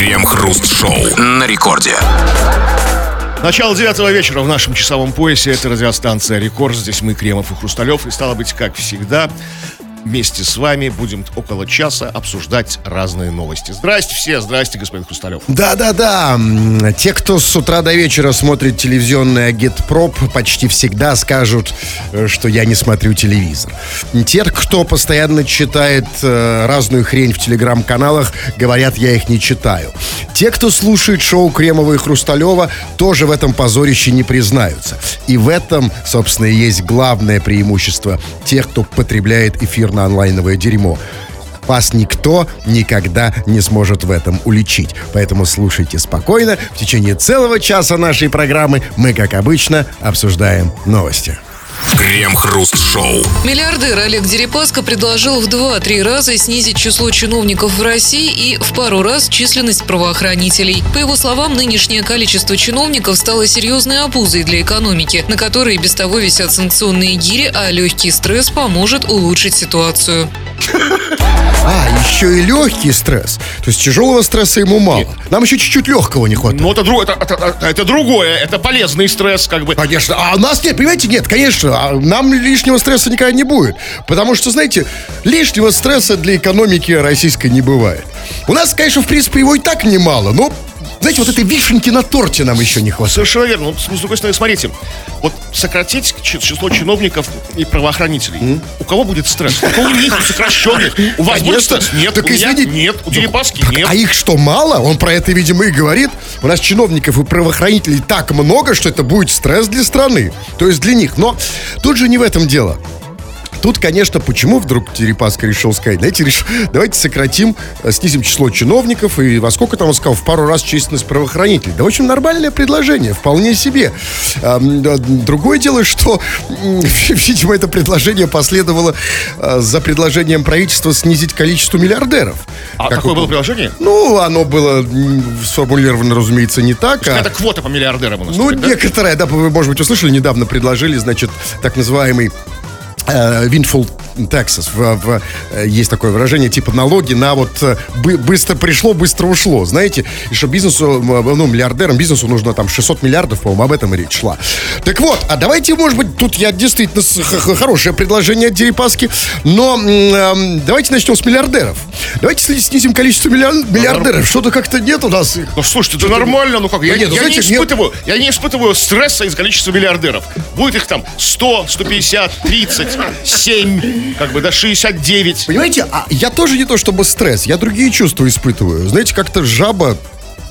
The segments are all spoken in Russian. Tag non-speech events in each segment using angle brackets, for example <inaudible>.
Крем-хруст-шоу на рекорде. Начало девятого вечера в нашем часовом поясе. Это радиостанция «Рекорд». Здесь мы, Кремов и Хрусталев. И стало быть, как всегда, вместе с вами будем около часа обсуждать разные новости. Здрасте все, здрасте, господин Хрусталев. Да-да-да, те, кто с утра до вечера смотрит телевизионный агитпроп, почти всегда скажут, э, что я не смотрю телевизор. Те, кто постоянно читает э, разную хрень в телеграм-каналах, говорят, я их не читаю. Те, кто слушает шоу Кремова и Хрусталева, тоже в этом позорище не признаются. И в этом, собственно, и есть главное преимущество тех, кто потребляет эфирно-онлайновое дерьмо. Вас никто никогда не сможет в этом уличить. Поэтому слушайте спокойно. В течение целого часа нашей программы мы, как обычно, обсуждаем новости. Крем-хруст-шоу. Миллиардер Олег Дерипаска предложил в 2-3 раза снизить число чиновников в России и в пару раз численность правоохранителей. По его словам, нынешнее количество чиновников стало серьезной обузой для экономики, на которой без того висят санкционные гири, а легкий стресс поможет улучшить ситуацию. А, еще и легкий стресс. То есть тяжелого стресса ему мало. Нам еще чуть-чуть легкого не хватает. Ну, это, дру- это, это- это другое, это полезный стресс, как бы. Конечно. А у нас нет, понимаете, нет, конечно. а Нам лишнего стресса никогда не будет. Потому что, знаете, лишнего стресса для экономики российской не бывает. У нас, конечно, в принципе, его и так немало, но, знаете, вот этой вишенки на торте нам еще не хватает. Совершенно верно. Ну, с с другой стороны, смотрите, вот сократить чи- число чиновников и правоохранителей. У кого будет стресс? У кого у них сокращенных? <laughs> У вас будет стресс? Нет, Так у меня извините. нет, у Дерипаски Так, нет. А их что, мало? Он про это, видимо, и говорит. У нас чиновников и правоохранителей так много, что это будет стресс для страны. То есть для них. Но тут же не в этом дело. Тут, конечно, почему вдруг Дерипаска решил сказать, знаете, решил, давайте сократим, э, снизим число чиновников и во сколько там он сказал, в пару раз численность правоохранителей. Да, в общем, нормальное предложение, вполне себе. Да, Другое дело, что, <laughs> видимо, это предложение последовало э, за предложением правительства снизить количество миллиардеров. А Как какое вы было помните? приложение? Ну, оно было сформулировано, разумеется, не так. а- Это квота по миллиардерам у нас. ну, теперь, да? некоторая, да, вы, может быть, услышали, недавно предложили, значит, так называемый э, windfall taxes. В- в- э, есть такое выражение, типа налоги на вот э, бы- быстро пришло, быстро ушло. Знаете, и что бизнесу, ну, миллиардерам, бизнесу нужно там 600 миллиардов, по-моему, об этом и речь шла. Так вот, а давайте, может быть, тут я действительно хорошее предложение от Дерипаски, но эм, давайте начнем с миллиардеров. Давайте снизим количество миллиар- миллиардеров. Что-то как-то нет у нас. Ну, слушайте, это нормально, ну как, я, нет, ну, я знаете, не испытываю, я не испытываю стресса из количества миллиардеров. Будет их там 100, 150, 30, 7, как бы, да, 69. Понимаете, а я тоже не то чтобы стресс, я другие чувства испытываю. Знаете, как-то жаба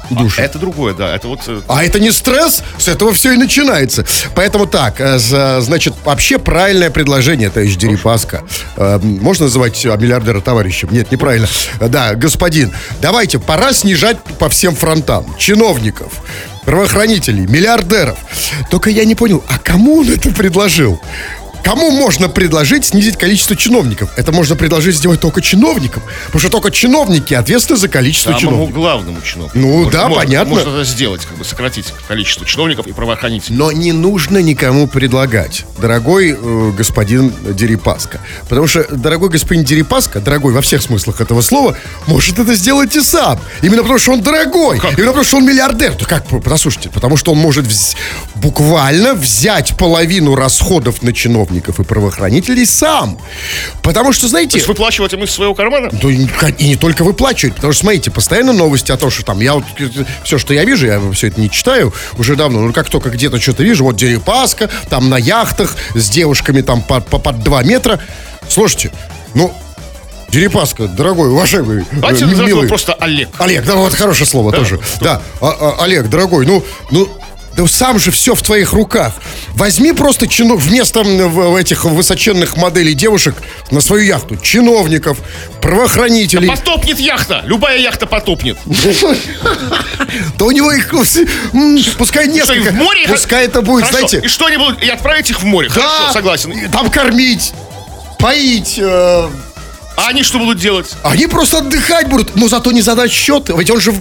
душит. Это другое, да, это вот... э, А это не стресс, с этого все и начинается. Поэтому так, э, значит, вообще правильное предложение, товарищ Дерипаска. Э, Можно называть миллиардера товарищем? Нет, неправильно. Да, господин, давайте, пора снижать по всем фронтам. Чиновников, правоохранителей, миллиардеров. Только я не понял, а кому он это предложил? Кому можно предложить снизить количество чиновников? Это можно предложить сделать только чиновникам. Потому что только чиновники ответственны за количество Самому чиновников. главному чиновнику. Ну, Может, да, можно- понятно. Можно это сделать, как бы сократить количество чиновников и правоохранителей. Но не нужно никому предлагать, дорогой э, господин Дерипаска. Потому что дорогой господин Дерипаска, дорогой во всех смыслах этого слова, может это сделать и сам. Именно потому, что он дорогой. Как? Именно потому, что он миллиардер. То как, послушайте, потому что он может вз- буквально взять половину расходов на чиновников и правоохранителей сам. Потому что, То знаете... есть выплачивать им из своего кармана? Да и и не только выплачивают, потому что, смотрите, постоянно новости о том, что там, я вот, все, что я вижу, я все это не читаю уже давно, но как только где-то что-то вижу, вот Дерипаска, там на яхтах с девушками там по, по- под 2 метра. Слушайте, ну, Дерипаска, дорогой, уважаемый, Давайте э, милый. просто Олег. Олег, да, вот хорошее слово тоже. Да, А- а- Олег, дорогой, ну, ну, да сам же все в твоих руках. Возьми просто чину, вместо этих высоченных моделей девушек на свою яхту чиновников, правоохранителей. Потопнет яхта. Любая яхта потопнет. Да у него их, пускай несколько. в море? Пускай это будет, знаете, И что они будут? И отправить их в море. да, Хорошо, согласен. Там кормить, поить, э, А они что будут делать? Они просто отдыхать будут, но зато не задать счет. Ведь он же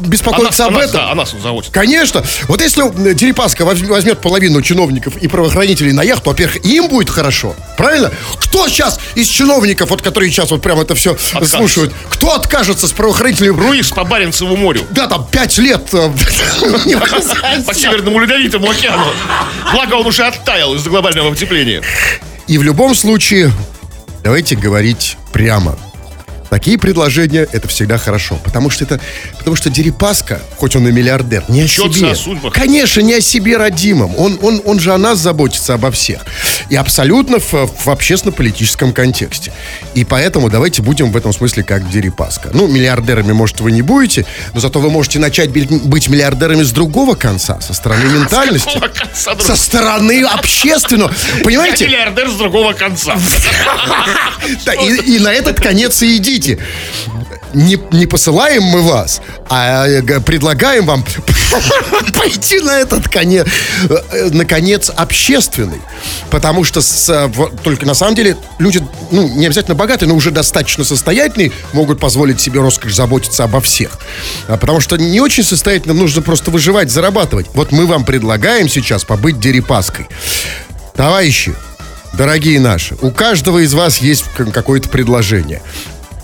беспокоится а об нас, этом. Да, а нас он заводит. Конечно. Вот если Дерипаска возь- возьмет половину чиновников и правоохранителей на яхту, во-первых, им будет хорошо. Правильно? Кто сейчас из чиновников, вот которые сейчас вот прям это все Откажется. слушают, кто откажется с правоохранителями? Руис по Баренцеву морю. Да, там пять лет. э, <laughs> По. Северному Ледовитому океану. Благо он уже оттаял из-за глобального потепления. И в любом случае, давайте говорить прямо. Такие предложения это всегда хорошо, потому что это, потому что Дерипаска, хоть он и миллиардер, не о Чется себе. о судьбах. Конечно, не о себе родимом. Он, он, он же о нас заботится обо всех. И абсолютно в, в общественно-политическом контексте. И поэтому давайте будем в этом смысле как Дерипаска. Ну, миллиардерами, может, вы не будете, но зато вы можете начать быть миллиардерами с другого конца, со стороны <laughs> ментальности. конца? Со стороны общественного. <laughs> Я Понимаете? миллиардер с другого конца. <laughs> И на этот конец и идите. Не, не посылаем мы вас, а э, предлагаем вам <laughs> пойти на этот конец, э, на конец общественный. Потому что с, только на самом деле люди, ну, не обязательно богатые, но уже достаточно состоятельные, могут позволить себе роскошь заботиться обо всех. А потому что не очень состоятельным нужно просто выживать, зарабатывать. Вот мы вам предлагаем сейчас побыть дерипаской. Товарищи, дорогие наши, у каждого из вас есть какое-то предложение.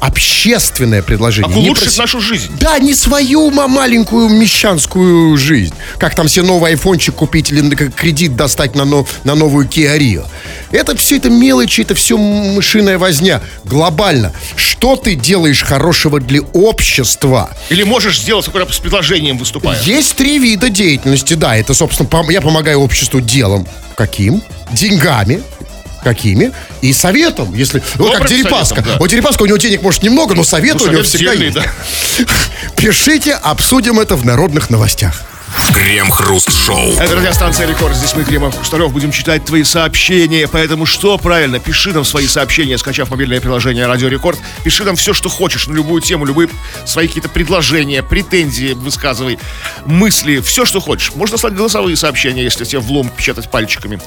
Общественное предложение. Не Улучшит про- нашу жизнь. Да, не свою ма- маленькую мещанскую жизнь. Как там себе новый айфончик купить или кредит достать на, но- на новую Kia Rio. Это все это мелочи, это все мышиная возня. Глобально. Что ты делаешь хорошего для общества? Или можешь сделать с предложением выступая. Есть три вида деятельности, да. Это, собственно, я помогаю обществу делом. Каким? Деньгами. Какими? И советом, если... Вот как Добрым Дерипаска. советом, да. Вот Дерипаска, у него денег, может, немного, но совет Ну, у него совет всегда дельный, есть. да. <laughs> Пишите, обсудим это в народных новостях. Крем-хруст-шоу. Это радиостанция Рекорд. Здесь мы, Кремов Хрусталев, будем читать твои сообщения. Поэтому что правильно? Пиши нам свои сообщения, скачав мобильное приложение Радио Рекорд. Пиши нам все, что хочешь, на любую тему, любые свои какие-то предложения, претензии высказывай, мысли, все, что хочешь. Можно слать голосовые сообщения, если тебе влом печатать пальчиками.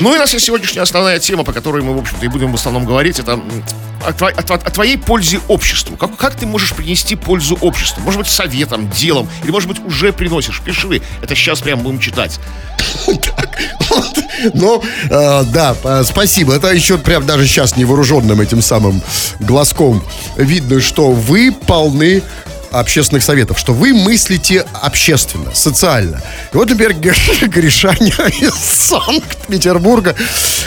Ну и есть сегодняшняя основная тема, по которой мы, в общем-то, и будем в основном говорить. Это о, тво- о тво- о твоей пользе обществу. Как, как ты можешь принести пользу обществу? Может быть, советом, делом, или, может быть, уже приносишь. Пиши. Это сейчас прям будем читать. <laughs> Ну, э, да, спасибо. Это еще прям даже сейчас невооруженным этим самым глазком видно, что вы полны общественных советов, что вы мыслите общественно, социально. И вот, например, <laughs> Гришаня из Санкт-Петербурга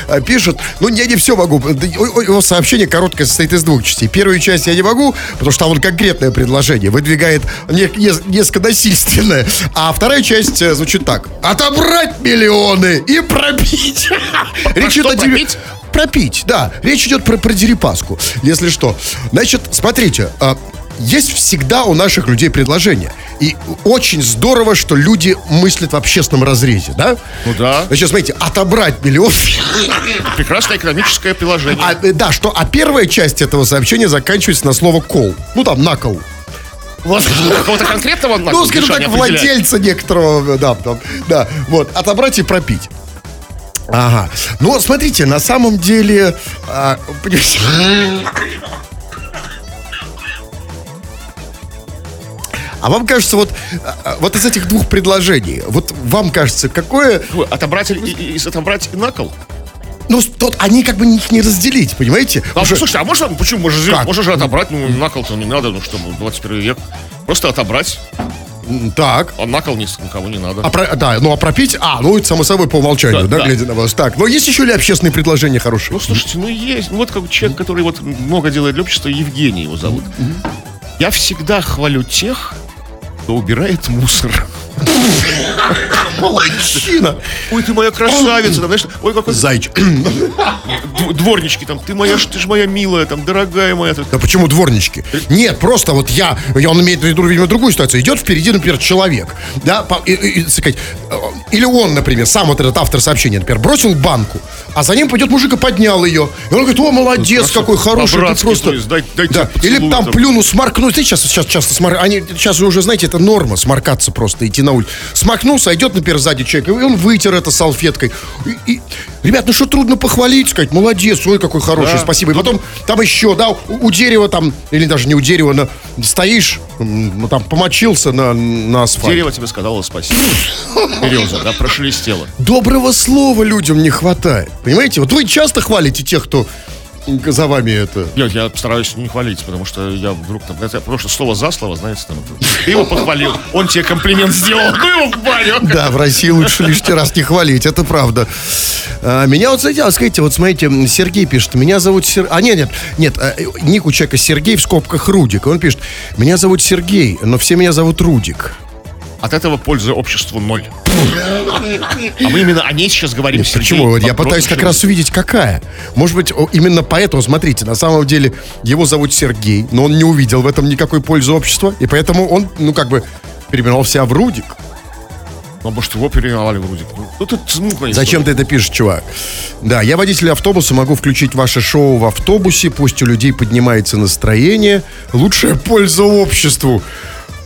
э, пишет, ну, я не все могу. Его сообщение короткое состоит из двух частей. Первую часть я не могу, потому что там вот конкретное предложение выдвигает не- не- несколько насильственное. А вторая часть э, звучит так. Отобрать миллионы и пробить. <laughs> Речь идет о? Пропить, да. Речь идет про, про Дерипаску, если что. Значит, смотрите, а, есть всегда у наших людей предложения. И очень здорово, что люди мыслят в общественном разрезе, да? Ну да. Значит, смотрите, отобрать миллион. <laughs> Прекрасное экономическое приложение. А, э, да, что, а первая часть этого сообщения заканчивается на слово кол. Ну, там, на кол. Вот. Какого-то конкретного Ну, скажем так, владельца некоторого, да, там, да, вот, отобрать и пропить. Ага. Ну, смотрите, на самом деле, а, А вам кажется, вот, а, вот из этих двух предложений, вот вам кажется, какое... Отобрать и, и- и отобрать и накол? Ну, тот, они как бы их не разделить, понимаете? А, Уже- слушайте, а можно, почему? Можно же, можно же отобрать, ну, накол-то не надо, ну что, 21 век. Просто отобрать, Так. а накол ни- никому не надо. А про- да, ну а пропить, а, ну это само собой по умолчанию, Да, да, да. глядя на вас. Так, но есть еще ли общественные предложения хорошие? Ну, слушайте, ну есть. Ну, вот как человек, который вот много делает для общества, Евгений его зовут. Я всегда хвалю тех, кто убирает мусор. Молодчина. Ой, ты моя красавица, там, знаешь, ой, какой Зайчик. дв- дворнички, там, ты моя, ты ж моя милая, там, дорогая моя. Да почему дворнички? Нет, просто вот я, я он имеет в виду, видимо, другую ситуацию. Идет впереди, например, человек, да, по- и, и- сказать, или он, например, сам вот этот автор сообщения, например, бросил банку, а за ним пойдет мужик и поднял ее. И он говорит, о, молодец, Ну, какой хороший, ты просто... то есть, дай- дайте да. поцелуй Или там там. плюну, сморкну. Ты сейчас, сейчас часто смор... Они сейчас уже, знаете, это норма, сморкаться просто, идти на улицу. Сморкнулся, а идет, например, сзади человек, и он вытер это салфеткой. И, и- Ребят, ну что трудно похвалить, сказать, молодец, ой, какой хороший, Да. спасибо. И потом там еще, да, у, у дерева там, или даже не у дерева, на, стоишь, ну, там помочился на, на асфальт. Дерево тебе сказало спасибо. Береза, да, прошелестело. Доброго слова людям не хватает. Понимаете? Вот вы часто хвалите тех, кто за вами это... Нет, я стараюсь не хвалить, потому что я вдруг там, это, потому что слово за слово, знаете, там, ты его похвалил, он тебе комплимент сделал, ну его в баню. Да, в России лучше лишний раз не хвалить, это правда. А, меня вот, знаете, а, скажите, вот смотрите, Сергей пишет, меня зовут Сергей... А, нет, нет, нет, а, э, ник у человека Сергей в скобках Рудик. Он пишет, меня зовут Сергей, но все меня зовут Рудик. От этого пользы обществу ноль. А мы именно о ней сейчас говорим, Сергей. Почему? Я пытаюсь как раз увидеть, какая. Может быть, именно поэтому, смотрите, на самом деле его зовут Сергей, но он не увидел в этом никакой пользы общества, и поэтому он, ну, как бы, переименовал себя в Рудик. Ну, может, его переименовали вроде. Ну, ну, тут смутная Зачем ты это пишешь, чувак? Да, я водитель автобуса, могу включить ваше шоу в автобусе, пусть у людей поднимается настроение. Лучшая польза обществу.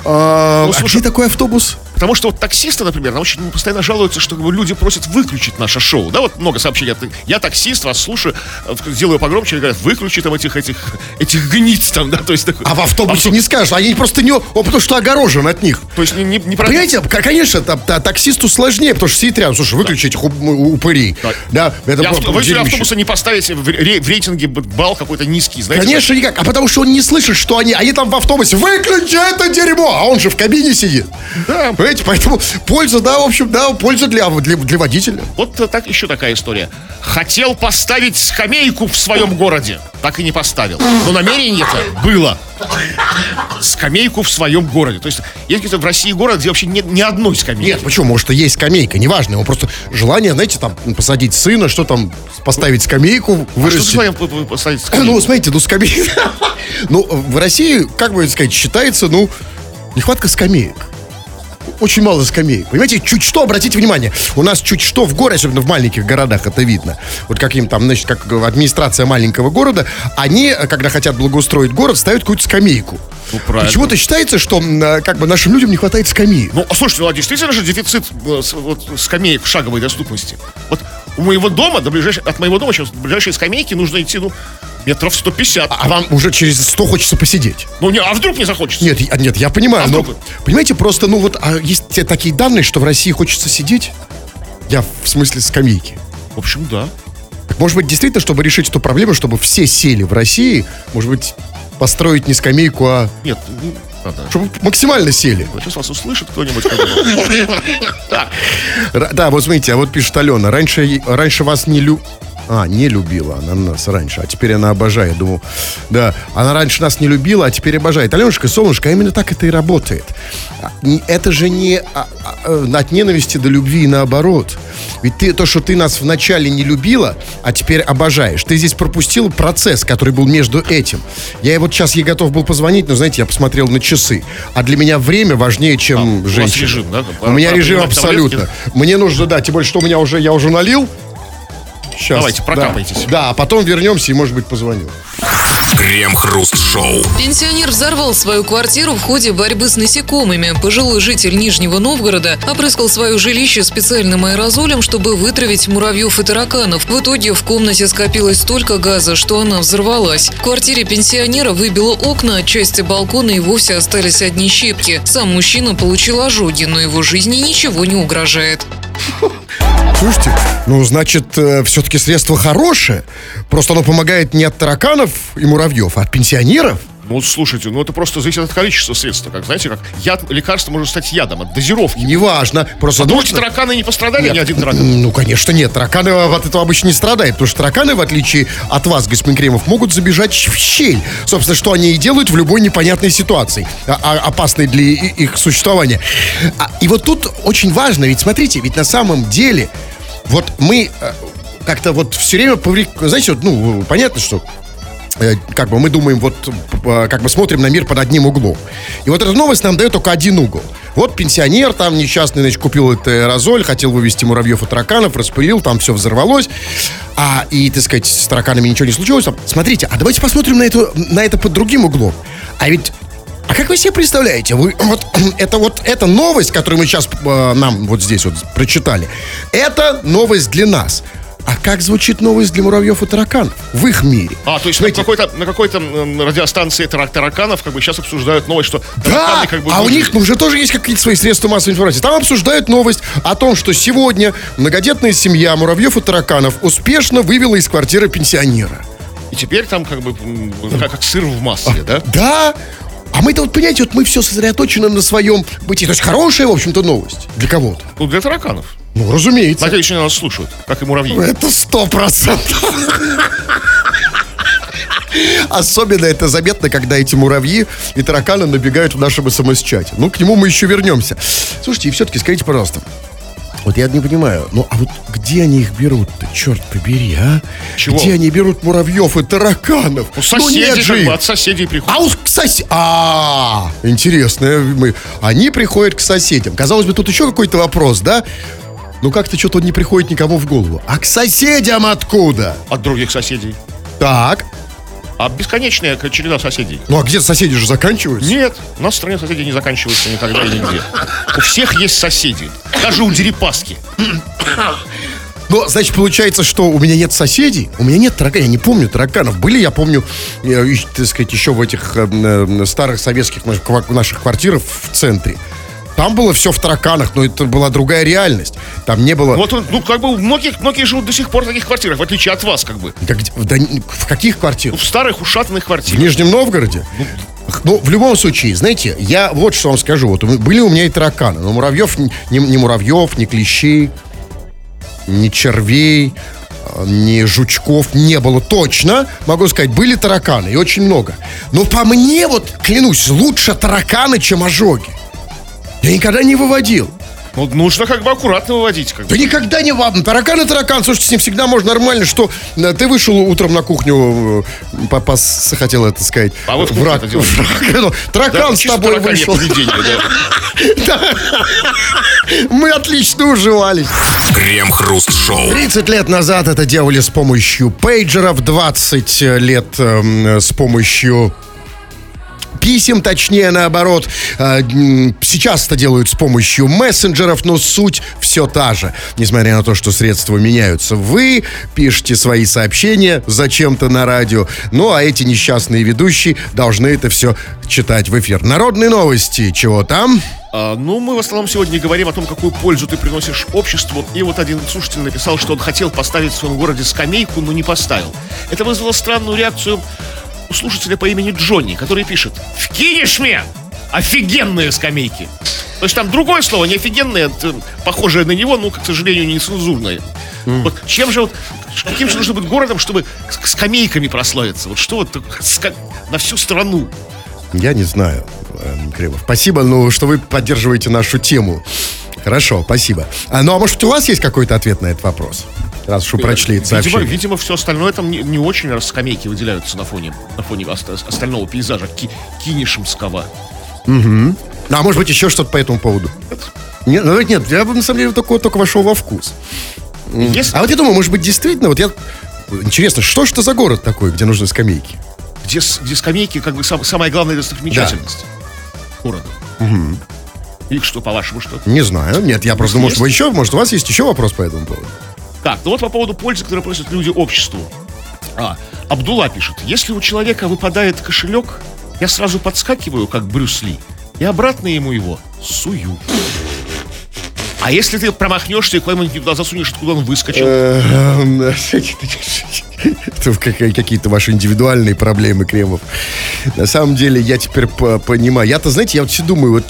А, Ну, а слушай, где такой автобус? Потому что вот таксисты, например, нам очень постоянно жалуются, что как люди просят выключить наше шоу. Да, вот много сообщений. от- Я таксист, вас слушаю, э, делаю погромче, и говорят, выключи там этих, этих, этих гниц там, да, то есть... А в автобусе не скажешь, они просто не... О, потому что огорожен от них. То есть не, не, не Понимаете, конечно, та- та- таксисту сложнее, потому что сидит рядом. Слушай, выключи этих уп- у- упырей. Так. Да, это Я было авто- дерьмище. автобуса не поставить в, ре- в рейтинге б- балл какой-то низкий, знаете? Конечно, никак. А потому что он не слышит, что они, они там в автобусе. Выключи это дерьмо! А он же в кабине сидит. Да. Понимаете, поэтому польза, да, в общем, да, польза для, для, для водителя. Вот так еще такая история. Хотел поставить скамейку в своем городе, так и не поставил. Но намерение-то было. Скамейку в своем городе. То есть есть где-то в России город, где вообще нет ни одной скамейки. Нет, почему? Может, и есть скамейка, неважно. Его просто желание, знаете, там, посадить сына, что там, поставить скамейку, А что ты вырастить. своим п- п- поставить <clears throat> скамейку? Ну, смотрите, ну, скамейка... <laughs> Ну, в России, как бы сказать, считается, ну, нехватка скамеек. Очень мало скамеек. Понимаете, чуть что, обратите внимание, у нас чуть что в городе, особенно в маленьких городах, это видно. Вот каким там, значит, как администрация маленького города, они, когда хотят благоустроить город, ставят какую-то скамейку. Ну, правильно. Почему-то считается, что а, как бы нашим людям не хватает скамеек. Ну, а слушайте, ну, а действительно же дефицит э, вот, скамеек в шаговой доступности. Вот у моего дома, до ближайшей, от моего дома сейчас до ближайшей скамейки нужно идти, ну, метров 150. А вам уже через 100 хочется посидеть. Ну, не, а вдруг не захочется? Нет, я- нет, я понимаю, А но вдруг? понимаете, просто, ну вот, а есть те такие данные, что в России хочется сидеть. Я в смысле скамейки. В общем, да. Так, может быть, действительно, чтобы решить эту проблему, чтобы все сели в России, может быть, построить не скамейку, а Нет, не надо. чтобы максимально сели. Сейчас вас услышит кто-нибудь. <laughs> да, вот смотрите, а вот пишет Алена, раньше, раньше вас не лю... А, не любила она нас раньше, а теперь она обожает. Думаю, да, она раньше нас не любила, а теперь обожает. Аленушка, солнышко, а именно так это и работает. А, Это же не а, а, э, от ненависти до любви и наоборот. Ведь ты, то, что ты нас вначале не любила, а теперь обожаешь, ты здесь пропустил процесс, который был между этим. Я вот сейчас ей готов был позвонить, но, знаете, я посмотрел на часы. А для меня время важнее, чем А, у вас женщина. режим, да? У меня режим абсолютно. таблетки. Мне нужно, да, тем более, что у меня уже, я уже налил. Сейчас. Давайте, прокапайтесь. Да, да, а потом вернемся и, может быть, позвоню. Крем-хруст-шоу. Пенсионер взорвал свою квартиру в ходе борьбы с насекомыми. Пожилой житель Нижнего Новгорода опрыскал свое жилище специальным аэрозолем, чтобы вытравить муравьев и тараканов. В итоге в комнате скопилось столько газа, что она взорвалась. В квартире пенсионера выбило окна, от части балкона и вовсе остались одни щепки. Сам мужчина получил ожоги, но его жизни ничего не угрожает. <laughs> Слушайте, ну, значит, все-таки средство хорошее. Просто оно помогает не от тараканов и муравьев, а от пенсионеров. Ну, слушайте, ну это просто зависит от количества средств. Как, знаете, как яд, лекарство может стать ядом, от дозировки. Неважно. Просто Думаете, нужно- тараканы не пострадали? Нет. Ни один таракан. Ну, конечно, нет. Тараканы от этого обычно не страдают, потому что тараканы, в отличие от вас, господин Кремов, могут забежать в щель. Собственно, что они и делают в любой непонятной ситуации, а- а- опасной для их существования. А- и вот тут очень важно, ведь смотрите, ведь на самом деле, вот мы э, как-то вот все время, знаете, вот, ну, понятно, что как бы мы думаем, вот э, как бы смотрим на мир под одним углом. И вот эта новость нам дает только один угол. Вот пенсионер там несчастный, значит, купил этот аэрозоль, хотел вывести муравьев и тараканов, распылил, там все взорвалось. А, и, так сказать, с тараканами ничего не случилось. Смотрите, а давайте посмотрим на, это на это под другим углом. А ведь а как вы себе представляете, вы <clears throat> вот <clears throat> это вот эта новость, которую мы сейчас э, нам вот здесь вот прочитали, это новость для нас. А как звучит новость для муравьев и тараканов в их мире? А, то есть Знаете, на какой-то, на какой-то радиостанции тарак тараканов как бы сейчас обсуждают новость, что да, как бы... а у них ну, уже тоже есть какие-то свои средства массовой информации. Там обсуждают новость о том, что сегодня многодетная семья муравьев и тараканов успешно вывела из квартиры пенсионера. И теперь там как бы как, как сыр в масле, да? Да. А мы-то вот, понимаете, вот мы все сосредоточены на своем бытии. То есть хорошая, в общем-то, новость для кого-то. Ну, для тараканов. Ну, разумеется. Надеюсь, что нас слушают, как и муравьи. Это сто процентов. Особенно это заметно, когда эти муравьи и тараканы набегают в нашем смс-чате. Ну, к нему мы еще вернемся. Слушайте, и все-таки скажите, пожалуйста, вот я не понимаю, ну а вот где они их берут-то, черт побери, а? Чего? Где они берут муравьев и тараканов? У соседей, ну, нет же от соседей приходят. А у сосед... А, интересно. Мы... Они приходят к соседям. Казалось бы, тут еще какой-то вопрос, да? Ну как-то что-то не приходит никому в голову. А к соседям откуда? От других соседей. Так. А бесконечная череда соседей. Ну а где соседи же заканчиваются? Нет, у нас в стране соседи не заканчиваются никогда и нигде. У всех есть соседи. Даже у Дерипаски. Ну, значит, получается, что у меня нет соседей, у меня нет тараканов, я не помню тараканов. Были, я помню, э, так сказать, еще в этих э, э старых советских наших квартирах в центре. Там было все в тараканах, но это была другая реальность. Там не было... Вот, ну, как бы, многие, многие живут до сих пор в таких квартирах, в отличие от вас, как бы. Да, да, в каких квартирах? Ну, в старых ушатанных квартирах. В Нижнем Новгороде? Ну, ну, в любом случае, знаете, я вот что вам скажу. Вот были у меня и тараканы, но муравьев, ни, ни муравьев, ни клещей, ни червей, ни жучков не было точно, могу сказать, были тараканы, и очень много. Но по мне, вот, клянусь, лучше тараканы, чем ожоги. Я никогда не выводил. Ну, нужно как бы аккуратно выводить. Как бы. Да никогда не ладно. Таракан и таракан. Слушайте, с ним всегда можно нормально, что э, ты вышел утром на кухню, э, папа хотел это сказать. А вы в враг, это враг, <laughs> Таракан да, с тобой вышел. <laughs> Мы отлично уживались. Крем-хруст-шоу. 30 лет назад это делали с помощью пейджеров, 20 лет э, с помощью писем, точнее наоборот. А, сейчас это делают с помощью мессенджеров, но суть все та же. Несмотря на то, что средства меняются. Вы пишете свои сообщения зачем-то на радио, ну а эти несчастные ведущие должны это все читать в эфир. Народные новости, чего там? А, ну, мы в основном сегодня говорим о том, какую пользу ты приносишь обществу. И вот один слушатель написал, что он хотел поставить в своем городе скамейку, но не поставил. Это вызвало странную реакцию у слушателя по имени Джонни, который пишет «Вкинешь мне офигенные скамейки!» То есть там другое слово, не офигенное, похожее на него, но, к сожалению, не цензурное. Mm. Вот чем же вот, каким же нужно быть городом, чтобы скамейками прославиться? Вот что вот ска... на всю страну? Я не знаю, эм, Кремов. Спасибо, ну, что вы поддерживаете нашу тему. Хорошо, спасибо. А, ну, а может, у вас есть какой-то ответ на этот вопрос? Раз вы прочли сообщение. Видимо, видимо, все остальное там не, не очень раз скамейки выделяются на фоне, на фоне остального пейзажа ки, кинешемского. Угу. А может быть, еще что-то по этому поводу? Нет, ну, нет, я бы на самом деле только, только вошел во вкус. Если... А вот я думаю, может быть, действительно, вот я... Интересно, что ж это за город такой, где нужны скамейки? Где, где скамейки, как бы, сам, самая главная достопримечательность да. города. Угу. И что, по-вашему, что? Не знаю. Нет, я просто думал, что вы еще, может, у вас есть еще вопрос по этому поводу? Так, ну вот по поводу пользы, которую приносят люди обществу. А, Абдулла пишет, если у человека выпадает кошелек, я сразу подскакиваю, как Брюс Ли, и обратно ему его сую. А если ты промахнешься и куда-нибудь туда засунешь, откуда он выскочил? <laughs> Это какие-то ваши индивидуальные проблемы, Кремов. На самом деле, я теперь понимаю. Я-то, знаете, я вот все думаю, вот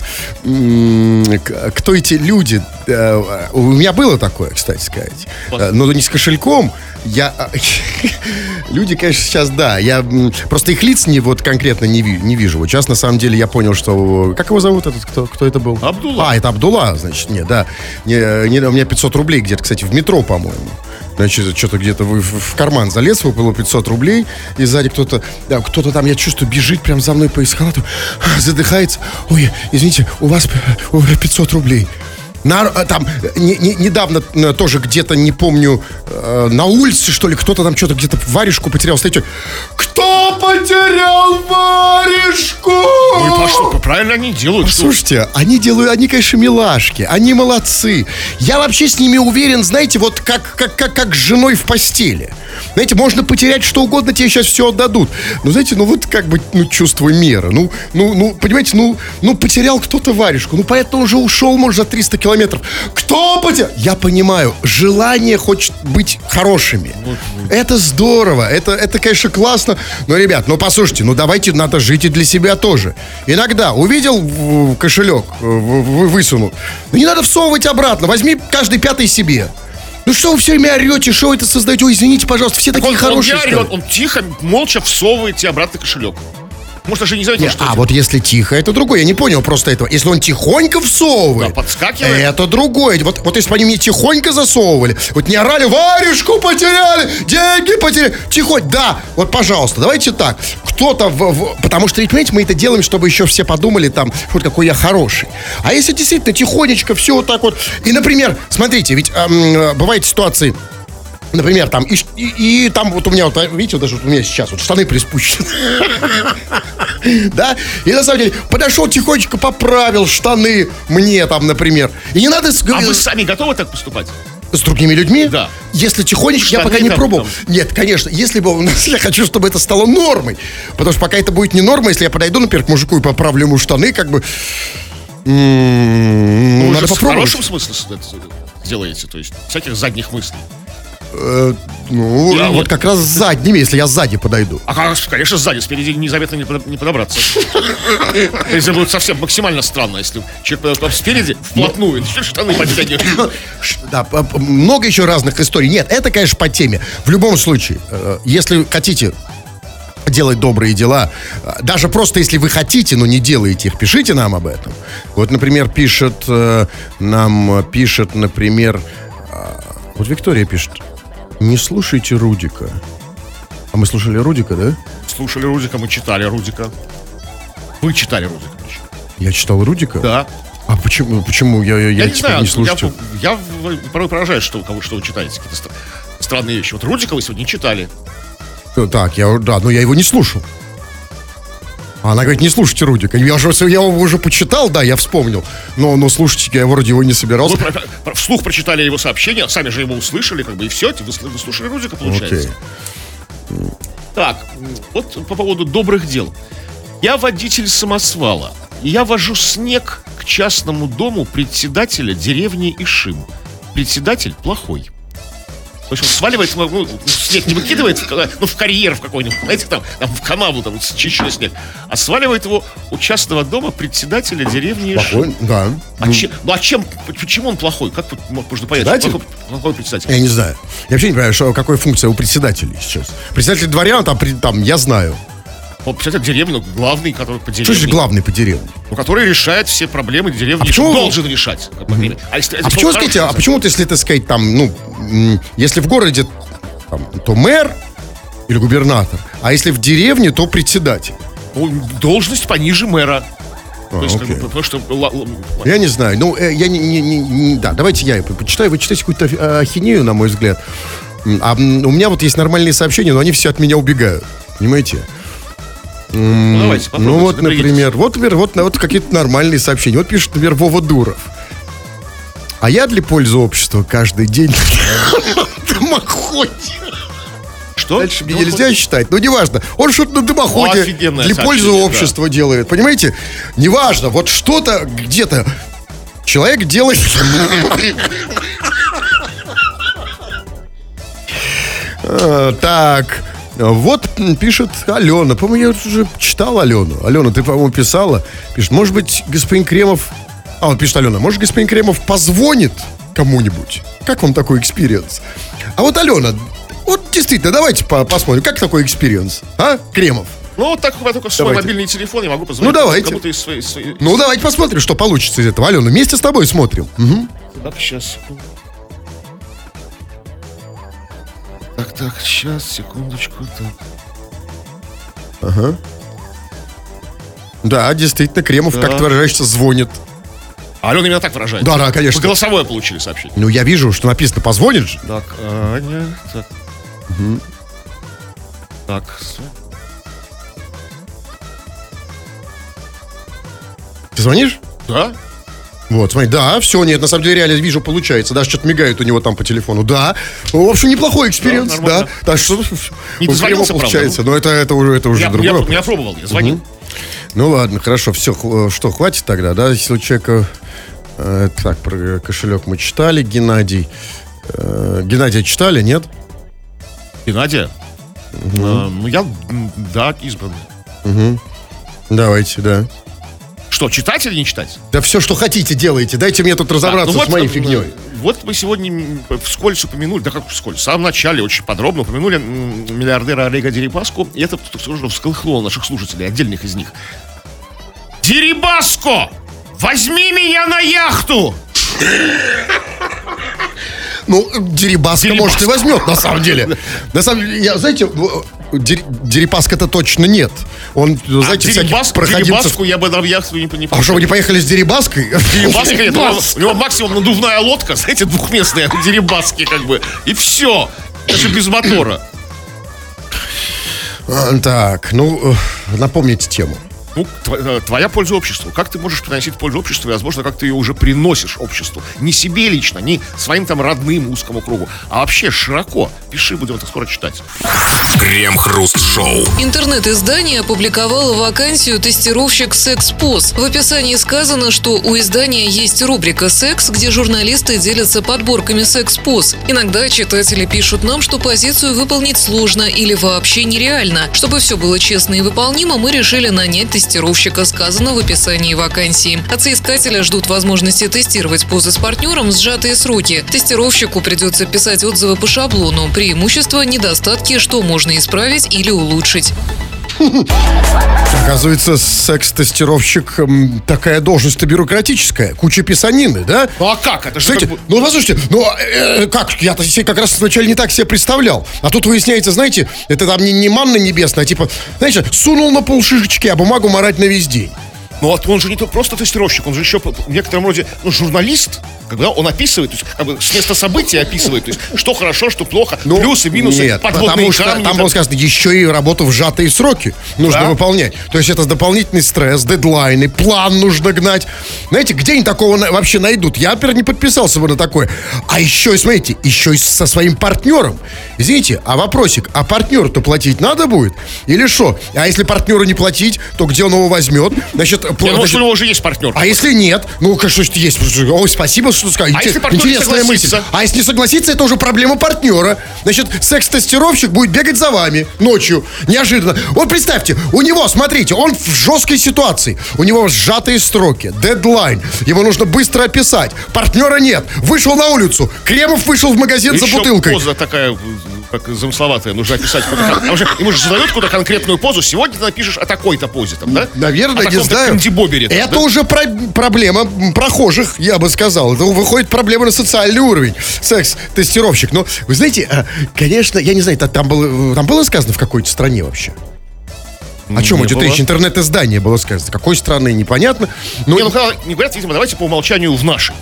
кто эти люди? Э, у меня было такое, кстати сказать. Э, но не с кошельком, я... а, <laughs> Люди, конечно, сейчас, да, я просто их лиц не вот конкретно не, не вижу. Вот сейчас, на самом деле, я понял, что... Как его зовут этот, кто, кто это был? Абдулла. А, это Абдулла, значит, не, да. Не, не, у меня 500 рублей где-то, кстати, в метро, по-моему. Значит, что-то где-то в, в- карман залез, выпало 500 рублей, и сзади кто-то, да, кто-то там, я чувствую, бежит прям за мной по эскалатору, <laughs> задыхается. Ой, извините, у вас п- ой, 500 рублей. На, а, там не- не- недавно э, тоже где-то, не помню, э, на улице, что ли, кто-то там что-то где-то варежку потерял. Стоите, кто потерял варежку? Ну и по что? Правильно они делают. что- Слушайте, они делают, они, конечно, милашки, они молодцы. Я вообще с ними уверен, знаете, вот как, как, как, как с женой в постели. Знаете, можно потерять что угодно, тебе сейчас все отдадут. Но знаете, ну вот как бы, ну, чувство меры. Ну, ну, ну, понимаете, ну, ну, потерял кто-то варежку. Ну, поэтому уже ушел, может, за 300 километров. Кто потерял? Я понимаю, желание хочет быть хорошими. Это здорово, это, это, конечно, классно. Но, ребят, ну, послушайте, ну, давайте, надо жить и для себя тоже. Иногда увидел кошелек, э, высунул. Ну, не надо всовывать обратно. Возьми каждый пятый себе. Ну что вы все время орете, что вы это создаете? Ой, извините, пожалуйста, все такие Он, хорошие. он, не орет, он тихо, молча всовывает тебе обратно кошелек. Может, даже не заметил, Не, что а это- вот если тихо, это другое. Я не понял просто этого. Если он тихонько всовывает, Да, подскакивает. это другое. Вот, вот если бы они мне тихонько засовывали, вот не орали, варежку потеряли, деньги потеряли. Тихонь, да, вот, пожалуйста, давайте так. Кто-то, в- в- потому что, ведь, понимаете, мы это делаем, чтобы еще все подумали там, вот какой я хороший. А если действительно тихонечко все вот так вот. И, например, смотрите, ведь эм, э, бывают ситуации, Например, там, и, и- и там вот у меня, вот, видите, вот даже вот у меня сейчас вот штаны приспущены. <laughs> Да? И на самом деле подошел тихонечко, поправил штаны мне там, например. И не надо А вы сами готовы так поступать? с другими людьми. Да. Если тихонечко, я пока не там, пробовал. там. Нет, конечно, если бы у нас, <laughs> я хочу, чтобы это стало нормой. Потому что пока это будет не норма, если я подойду, например, к мужику и поправлю ему штаны, как бы... Ну, надо же в попробовать. хорошем смысле делаете, то есть всяких задних мыслей. Ну, Я вот вот- как раз задними, если я сзади подойду. А, конечно, сзади, спереди незаметно не, под- не подобраться. Это будет совсем максимально странно, если человек подойдет спереди, вплотную, штаны подтягивает. Да, много еще разных историй. Нет, это, конечно, по теме. В любом случае, э, если хотите делать добрые дела, э, даже просто если вы хотите, но не делаете их, пишите нам об этом. Вот, например, пишет э, нам, э, пишет, например, э, вот Виктория пишет, не слушайте Рудика. А мы слушали Рудика, да? Слушали Рудика, мы читали Рудика. Вы читали Рудика? Миша? Я читал Рудика. Да. А почему, почему я, я, Я, не теперь не я, слушаю? я в- порой поражаюсь, что, кого, что вы читаете, какие-то стра- странные вещи. Вот Рудика вы сегодня не читали. Ну, Так, я, да, но я его не слушал. А она говорит, не слушайте Рудика. Я, уже, я его уже почитал, да, я вспомнил. Но, но слушать я вроде его не собирался. Вы про- про- вслух прочитали его сообщение, сами же его услышали, как бы, и все, вы, вы слушали Рудика, получается. Окей. Так, вот по поводу добрых дел. Я водитель самосвала. Я вожу снег к частному дому председателя деревни Ишим. Председатель плохой. В общем, сваливает, ну, ну, снег не выкидывает в, ка- ну, в карьер в какой-нибудь, знаете, там, там в канаву, там, чищенный снег, а сваливает его у частного дома председателя деревни. Плохой, да. А Ну, чем, ну а чем, почему он плохой? Как можно понять? Председатель? Плохой, плохой председатель. Я не знаю. Я вообще не понимаю, что, какая функция у председателей сейчас. Председатель дворян, там, там я знаю. Он председатель деревни, ну, главный, который по Что деревне. же главный по деревне? Ну, который решает все проблемы деревни. А почему- Должен решать. как бы, А, если, А почему, скажите, а почему, если, так сказать, там, ну, если в городе, там, то мэр или губернатор, а если в деревне, то председатель? Ну, должность пониже мэра. А, То есть, как окей. бы, потому что... Я не знаю. Ну, э, я не, не- не- не- Да, давайте я по- почитаю. Вы читаете какую-то э, ахинею, на мой взгляд. А у меня вот есть нормальные сообщения, но они все от меня убегают. Понимаете? Ну, давайте, ну, вот, например, вот, например, вот, вот какие-то нормальные сообщения. Вот пишет, например, Вова Дуров. А я для пользы общества каждый день <laughs> дымоходе. Что? Дальше мне Ну, нельзя считать, но неважно. Он что-то на дымоходе О, для пользы общества делает. Понимаете? Неважно, вот что-то где-то человек делает... <laughs> А, Так, вот пишет Алена. По-моему, я уже читал Алену. Алена, ты, по-моему, писала. Пишет, может быть, господин Кремов... А, он пишет Алена, может, господин Кремов позвонит кому-нибудь? Как вам такой experience? А вот Алена, Вот действительно, давайте по- посмотрим, как такой experience, а, Кремов? Ну, вот так я только свой Давайте. мобильный телефон я могу позвонить. Ну, давайте. Кому-то из своей... своей- Ну, давайте посмотрим, что получится из этого. Алена, вместе с тобой смотрим. Мгм. Так, сейчас. Так, так, сейчас, секундочку. Так. Да, действительно, Кремов, Да. как ты выражаешься, звонит. А Алена именно так выражает. Да, да, конечно. Вы голосовое получили сообщение. Ну, я вижу, что написано «позвонит» же. Так, Аня. Так. Так. с- Ты звонишь? Да? Вот, смотри, да, все, нет, на самом деле реально вижу, получается. Даже что-то мигает у него там по телефону. Да, в общем, неплохой experience, Да, да. Так что Не дозвонился, правда, получается. Но это, это уже, это уже Я, другой я, я пробовал, я звонил. Ну ладно, хорошо, все, что, хватит тогда, да, если у человека... э, так, про кошелек мы читали, Геннадий. Э, Геннадия читали, нет? Геннадия? А, ну, я, да, избран. Давайте, да. Что, читать или не читать? Да все, что хотите, делайте. Дайте мне тут разобраться А, ну с моей фигней. Вот мы сегодня вскользь упомянули, да как вскользь, в самом начале очень подробно упомянули миллиардера Олега Дерипаску, и это тоже всколыхнуло наших слушателей, отдельных из них. Дерибаско! Возьми меня на яхту! Ну, Дерибаска, Дерибаска. может, и возьмет, на самом деле. <laughs> На самом деле, я, знаете, Дер- Дерипаска-то точно нет. Он, знаете, а всяких Дерибас- проходимцев... Дерибаску я бы на яхту не, не А что, вы не поехали с Дерибаской? <laughs> Дерибаска нет, у него- у него максимум надувная лодка, <laughs> знаете, двухместная, <laughs> Дерибаски как бы, и все. Даже без мотора. А, Так, ну, э, напомните тему. Ну, э, твоя польза обществу. Как ты можешь приносить пользу обществу, и, возможно, как ты ее уже приносишь обществу. Не себе лично, не своим там родным узкому кругу, а вообще широко. Пиши, будем это скоро читать. Крем-хруст-шоу. Интернет-издание опубликовало вакансию «Тестировщик секс-поз». В описании сказано, что у издания есть рубрика «Секс», где журналисты делятся подборками секс-поз. Иногда читатели пишут нам, что позицию выполнить сложно или вообще нереально. Чтобы все было честно и выполнимо, мы решили нанять тестировщика, сказано в описании вакансии. От соискателя ждут возможности тестировать позы с партнером в сжатые сроки. Тестировщику придется писать отзывы по шаблону. Преимущества, недостатки, что можно исправить или улучшить. <laughs> Оказывается, секс-тестировщик такая должность-то бюрократическая. Куча писанины, да? Ну а как? Это же Знаете, как бы- ну послушайте, ну э, как, я-то себе как раз вначале не так себе представлял. А тут выясняется, знаете, это там не, не манна небесная, а типа, знаете, сунул на полшишечки, а бумагу марать на весь день. Ну вот он же не то просто тестировщик, он же еще в некотором роде ну, журналист, когда он описывает, то есть как бы с места события описывает, то есть что хорошо, что плохо, плюсы, минусы, Ну, Нет, подводные потому что камни. там было сказано, еще и работу в сжатые сроки нужно Да. выполнять. То есть это дополнительный стресс, дедлайны, план нужно гнать. Знаете, где они такого вообще найдут? Я, например, не подписался бы на такое. А еще смотрите, еще и со своим партнером. Извините, а вопросик, а партнеру-то платить надо будет? Или что? А если партнеру не платить, то где он его возьмет? Значит, Я пла- думаю, значит, что у него уже есть партнер. а если нет? Ну, конечно, что есть. Ой, спасибо, что сказали. А если партнер не Интересная мысль. А если не согласится, это уже проблема партнера. Значит, секс-тестировщик будет бегать за вами ночью. Неожиданно. Вот представьте, у него, смотрите, он в жесткой ситуации. У него сжатые строки, дедлайн. Его нужно быстро описать. Партнера нет. Вышел на улицу. Кремов вышел в магазин за Еще бутылкой. поза такая, как замысловатая, нужно описать. кон- а уже- Ему же задают какую-то конкретную позу. Сегодня ты напишешь о такой-то позе, там, да? Наверное, О не знаю. кандибобере, там, Это да? уже про- проблема прохожих, я бы сказал. Это выходит проблема на социальный уровень. Секс-тестировщик. Но, вы знаете, а, конечно, я не знаю, та- там было, там было сказано в какой-то стране вообще? О чем идет речь? Интернет-издание было сказано. Какой страны, непонятно. Но Не, ну не говорят, видимо, давайте по умолчанию в нашей.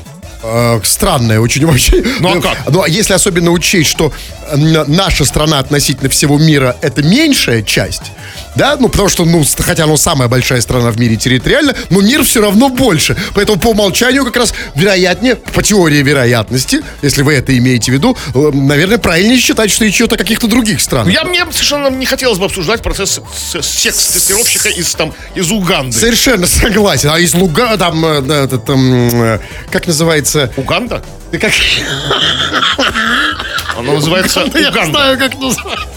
Э, странное очень вообще. Ну, а как? Ну, а если особенно учесть, что наша страна относительно всего мира это меньшая часть, да, ну, потому что, ну, хотя оно самая большая страна в мире территориально, но мир все равно больше. Поэтому по умолчанию как раз вероятнее, по теории вероятности, если вы это имеете в виду, э, наверное, правильнее считать, что еще то каких-то других стран. Ну, Я, мне совершенно не хотелось бы обсуждать процесс секс-тестировщика из, там, из Уганды. Совершенно согласен. А из Луга, там, э, да, там, как называется? Уганда? Как... Оно называется Я не Уганда. знаю, как называется.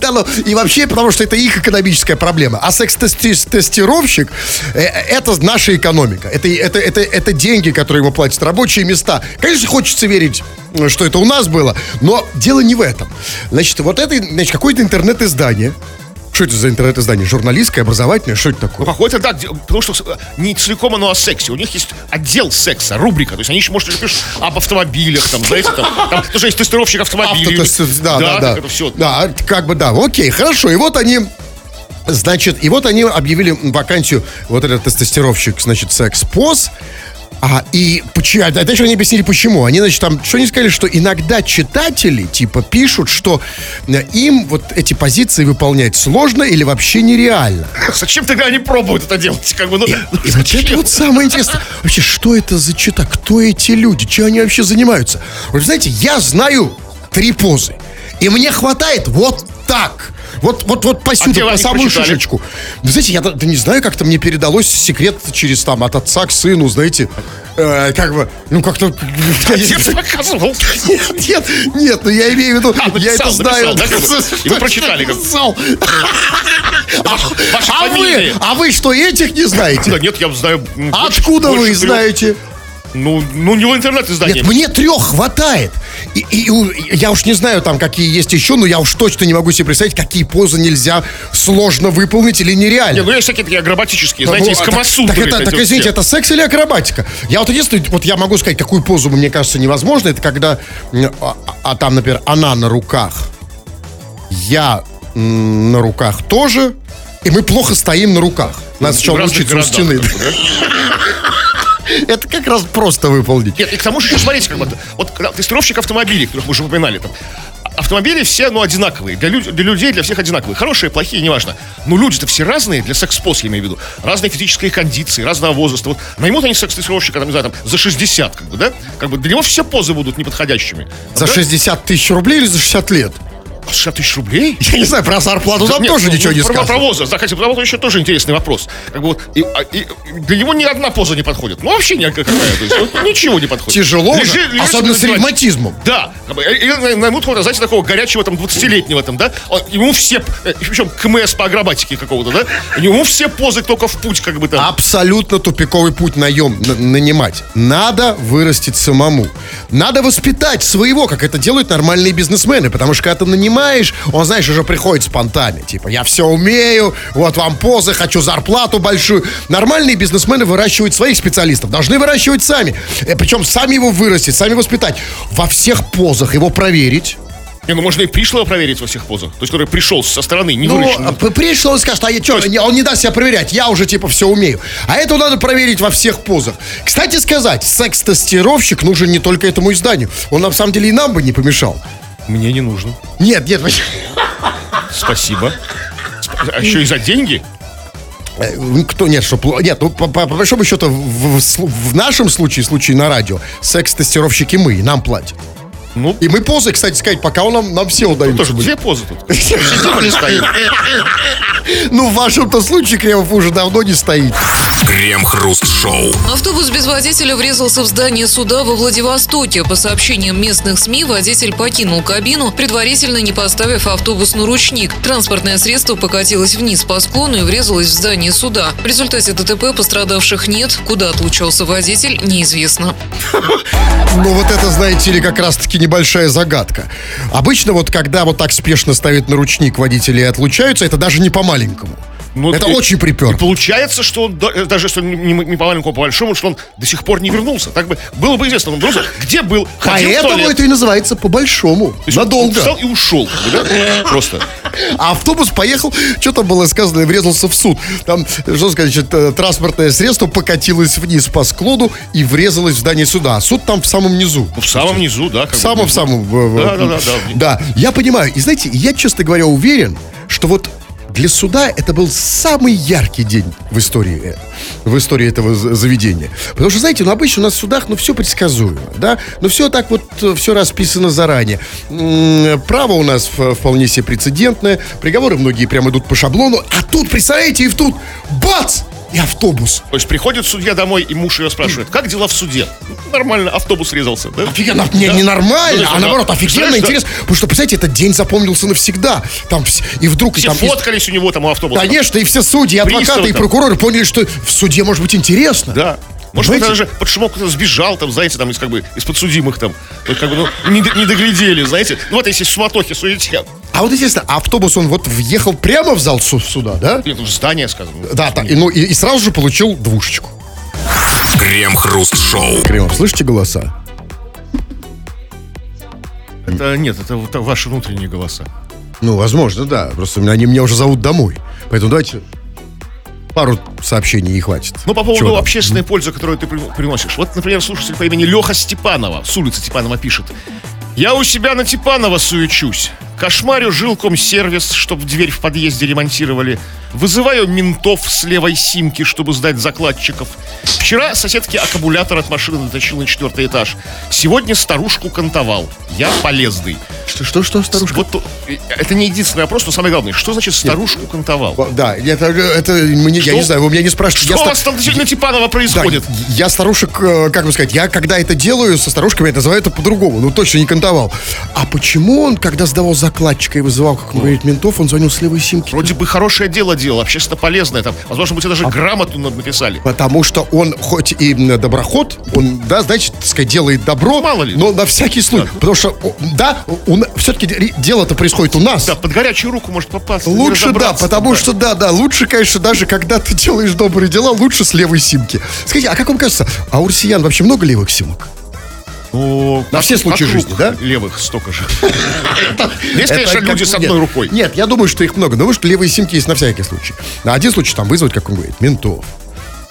Да, ну, и вообще, потому что это их экономическая проблема. А секс-тестировщик э, это наша экономика. Это, это, это, это деньги, которые ему платят, рабочие места. Конечно, хочется верить, что это у нас было, но дело не в этом. Значит, вот это, значит, какое-то интернет-издание что это за интернет-издание? Журналистское, образовательное? Что это Ну, такое? какой-то, да, где- потому что э, не целиком оно о сексе. У них есть отдел секса, рубрика. То есть они еще, может, пишут об автомобилях, там, знаете, там, там тоже есть тестировщик автомобилей. Автотест- да, да, да. так это все. Да, как бы да, окей, хорошо. И вот они Значит, и вот они объявили вакансию, вот этот тестостировщик, значит, секс-поз. А, и почему, а дальше они объяснили, почему. Они, значит, там, что они сказали, что иногда читатели, типа, пишут, что э, им вот эти позиции выполнять сложно или вообще нереально. <laughs> Зачем тогда они пробуют это делать? Как бы, ну, И вот это вот самое интересное. <laughs> Вообще, что это за чита? Кто эти люди? Чем они вообще занимаются? Вы знаете, я знаю три позы. И мне хватает вот так. Вот, вот, вот по сюда, вы по самую прочитали? шишечку. Вы знаете, я да- не знаю, как-то мне передалось секрет через там от отца к сыну, знаете. Э, как бы, ну как-то... <laughs> Отец показывал. Нет, нет, нет, ну я имею в виду, А, я это знаю. И вы прочитали. Написал. А а вы, а вы что, этих не знаете? Да нет, я знаю. А Откуда вы знаете? Ну, ну не в интернет-издании. Нет, мне трех хватает. И, и я уж не знаю, там какие есть еще, но я уж точно не могу себе представить, какие позы нельзя сложно выполнить или нереально. Не, ну есть всякие такие акробатические, знаете, Ну, из а так- Камасутры. Так, это, так извините, все. это секс или акробатика? Я вот единственное, вот я могу сказать, какую позу мне кажется невозможно, это когда, м, а, а там, например, она на руках, я на руках тоже, и мы плохо стоим на руках. Нас сначала учится у стены. да? <laughs> Это как раз просто выполнить. Нет, и к тому же еще смотрите, как бы, вот тестировщик автомобилей, которых мы уже упоминали, там, автомобили все, ну, одинаковые. Для, люд- для людей, для всех одинаковые. Хорошие, плохие, неважно. Но люди-то все разные, для секс-поз, я имею в виду. Разные физические кондиции, разного возраста. Вот наймут они секс-тестировщика, там, не знаю, там, за 60, как бы, да? Как бы для него все позы будут неподходящими. За Да? 60 тысяч рублей или за 60 лет? 60 тысяч рублей? <laughs> Я не знаю, про зарплату там Нет, тоже ну, ничего не про, про сказано. возраст, да, хотя потому еще тоже интересный вопрос. Как бы вот, и, а, и для него ни одна поза не подходит. Ну, вообще никакая. То есть, вот ничего не подходит. Тяжело, Лежи- же, лежишь особенно с ревматизмом. Да. И- наймут знаете, такого горячего там 20-летнего там, да? Он- Ему все, э, причем КМС по акробатике какого-то, да? Ему все позы только в путь, как бы там. Абсолютно тупиковый путь наем на- нанимать. Надо вырастить самому. Надо воспитать своего, как это делают нормальные бизнесмены. Потому что когда ты нанимаешь, он, знаешь, уже приходит с понтами. Типа, я все умею, вот вам позы, хочу зарплату большую. Нормальные бизнесмены выращивают своих специалистов. Должны выращивать сами. Э, Причем сами его вырастить, сами воспитать. Во всех позах его проверить. Не, ну можно и пришлого проверить во всех позах. То есть, который пришел со стороны, не Ну, выращенный. п- пришел он скажет, а я что, он не даст себя проверять, я уже типа все умею. А это надо проверить во всех позах. Кстати сказать, секс-тестировщик нужен не только этому изданию. Он на самом деле и нам бы не помешал. Мне не нужно. Нет, нет, Спасибо. Сп- А еще и за деньги? э, кто, нет, что, пло- нет, ну, по, по- по большому счету, в, в в нашем случае, случае на радио, секс-тестировщики мы, нам платят. Ну, И мы позы, кстати сказать, пока он нам, нам все удаются. тоже быть. две позы тут. <laughs> Ну, в вашем-то случае Кремов уже давно не стоит. Крем-хруст-шоу. Автобус без водителя врезался в здание суда во Владивостоке. По сообщениям местных СМИ, водитель покинул кабину, предварительно не поставив автобус на ручник. Транспортное средство покатилось вниз по склону и врезалось в здание суда. В результате ДТП пострадавших нет. Куда отлучался водитель, неизвестно. Ну, вот это, знаете ли, как раз-таки небольшая загадка. Обычно вот, когда вот так спешно ставят на ручник водители и отлучаются, это даже не по-маленькому. Ну, это и- очень И припер. получается, что он, э, даже если он не, не- по маленькому, а по большому, что он до сих пор не вернулся. Так бы было бы известно, он вернулся, где был, ходил Поэтому это и называется по-большому. То есть он- Надолго. Он встал и ушел. да? Просто. А автобус поехал, что там было сказано, и врезался в суд. Там, что сказать, э, транспортное средство покатилось вниз по склону и врезалось в здание суда. А суд там в самом низу. Ну, в самом низу, да. В бы, самом, в самом. в- в- Да, да, да, да. Да, я понимаю. И знаете, я, честно говоря, уверен, что вот для суда это был самый яркий день в истории, э, в истории этого заведения. Потому что, знаете, ну обычно у нас в судах, ну все предсказуемо, да, ну все так вот, все расписано заранее. Право у нас вполне себе прецедентное, приговоры многие прям идут по шаблону, а тут, представляете, и в тут, бац! И автобус. То есть приходит судья домой, и муж ее спрашивает, как дела в суде? Ну, нормально, автобус резался. Да? Офигенно, не, Да. не нормально, Ну, а да. наоборот, офигенно, Знаешь, да. интересно. Потому что, представляете, этот день запомнился навсегда. Там и вдруг... и Все там, и- фоткались у него там у автобуса. Конечно, и все судьи, и адвокаты, Приставы и там. прокуроры поняли, что в суде может быть интересно. Да. Может, кто-то даже под шумок кто-то сбежал, там, знаете, там, из, как бы, из подсудимых, там, вот, как бы, ну, не, не доглядели, знаете. Ну, вот если суматохи, суете. А вот интересно, а автобус, он вот въехал прямо в зал су- суда, да? Нет, ну, здание, скажем. Да, да, и, ну, и, и сразу же получил двушечку. Крем-хруст-шоу. Кремов, слышите голоса? Это, нет, это, вот ваши внутренние голоса. Ну, возможно, да. Просто они меня уже зовут домой. Поэтому давайте пару сообщений и хватит. Ну, по поводу Чего там? общественной пользы, которую ты при- приносишь. Вот, например, слушатель по имени Леха Степанова с улицы Степанова пишет. Я у себя на Типанова суечусь. Кошмарю жилком сервис, чтоб дверь в подъезде ремонтировали. Вызываю ментов с левой симки, чтобы сдать закладчиков. Вчера соседке аккумулятор от машины дотащил на четвертый этаж. Сегодня старушку кантовал. Я полезный. Что, что, что, старушка? Вот э, это не единственный вопрос, но самое главное, что значит старушку кантовал? Да, это, это мне, я не знаю, вы меня не спрашиваете. Что Я у вас там на Типанова Да, происходит? я старушек, э, как бы сказать, я когда это делаю со старушками, я называю это по-другому, ну точно не кантовал. А почему он, когда сдавал закладчика и вызывал, как он говорит, ментов, он звонил с левой симки? Вроде бы хорошее дело делал, общественно полезное там. Возможно, быть, А даже грамоту над- написали. Потому что он хоть и доброход, он, да, знаете, так сказать, делает добро, Мало ли. но на всякий случай. Потому что, да, все-таки дело-то происходит у нас. Да, под горячую руку может попасться. не Лучше, да, потому что, да, да, лучше, конечно, даже когда ты делаешь добрые дела, лучше с левой симки. Скажите, а как вам кажется, а у россиян вообще много левых симок? Ну, На все случаи жизни, да? Левых столько же. Есть, конечно, люди с одной рукой. Нет, я думаю, что их много. Но вы что левые симки есть на всякий случай. На один случай там вызвать, как он говорит, ментов.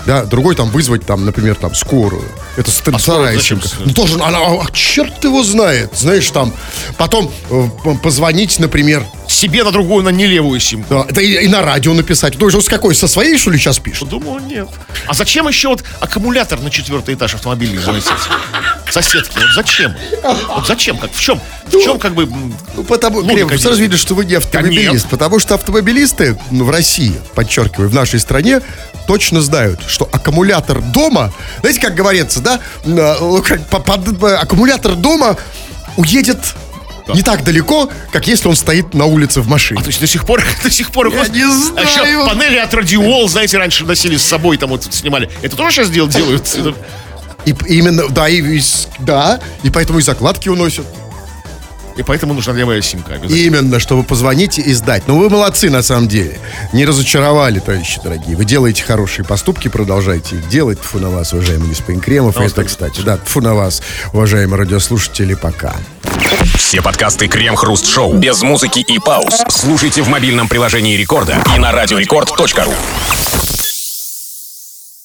Да, другой там вызвать, там, например, там, скорую. Это А вторая симка. Ну, тоже, она, а, черт его знает, знаешь, там. Потом э, позвонить, например, Себе на другую, на не левую симку. да, это и, и на радио написать. Ты уже с какой, со своей, что ли, сейчас пишет? Думаю, нет. А зачем еще вот аккумулятор на четвертый этаж автомобиля заносить? Соседки, вот зачем? Вот зачем? Как, в чем? В чем как бы... Ну, потому, Логика Кремов, сразу видно, что вы не автомобилист. Потому что автомобилисты ну, в России, подчеркиваю, в нашей стране, точно знают, что аккумулятор дома, знаете, как говорится, да, э, ну, по- аккумулятор дома уедет не так далеко, как если он стоит на улице в машине. А то есть до сих пор, <laughs> до сих пор... Я не А еще знаю. панели от радиол, знаете, раньше носили с собой, там вот снимали. Это тоже сейчас дел- делают? Это- И именно, да, и, да, и поэтому и закладки уносят. И поэтому нужна левая симка. Именно, чтобы позвонить и сдать. Ну, вы молодцы, на самом деле. Не разочаровали, товарищи дорогие. Вы делаете хорошие поступки, продолжайте их делать. Тфу на вас, уважаемый господин Кремов. Ну, Это, кстати, да, тфу на вас, уважаемые радиослушатели, пока. Все подкасты Крем-хруст-шоу без музыки и пауз. Слушайте в мобильном приложении Рекорда и на радиорекорд.ру.